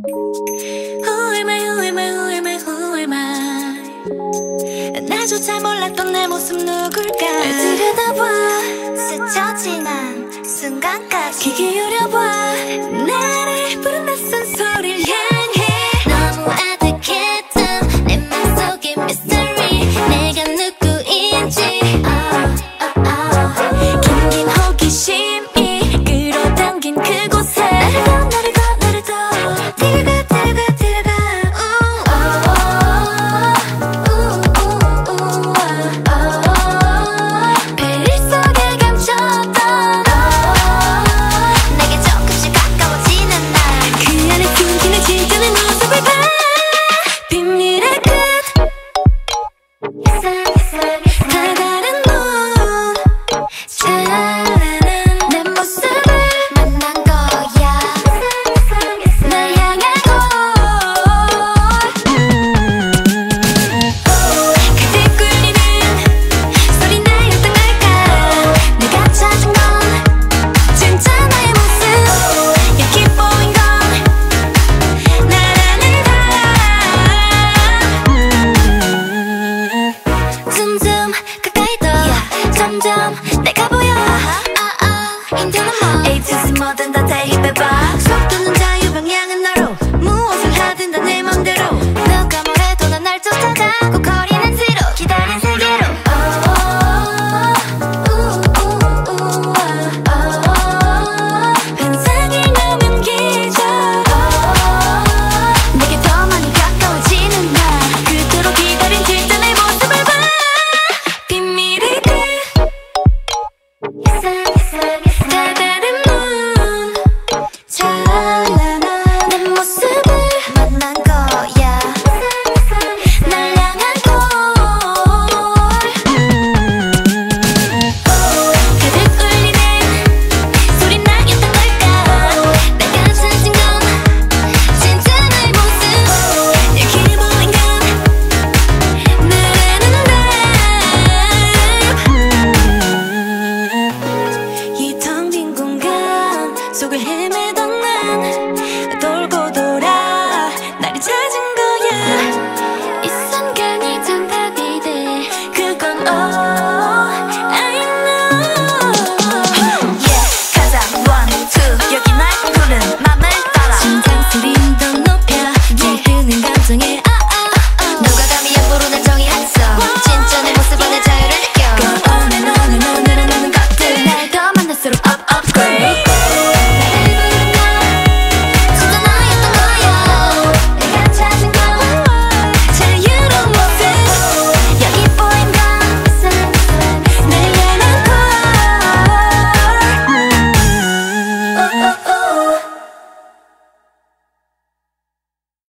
Who am I, who am I, who am I, who am I? 나조차 몰랐던 내 모습 누굴까? 날 들여다봐. 스쳐 지난 순간까지. 귀 기울여봐 It's more than that. 헤매던 난 돌고 돌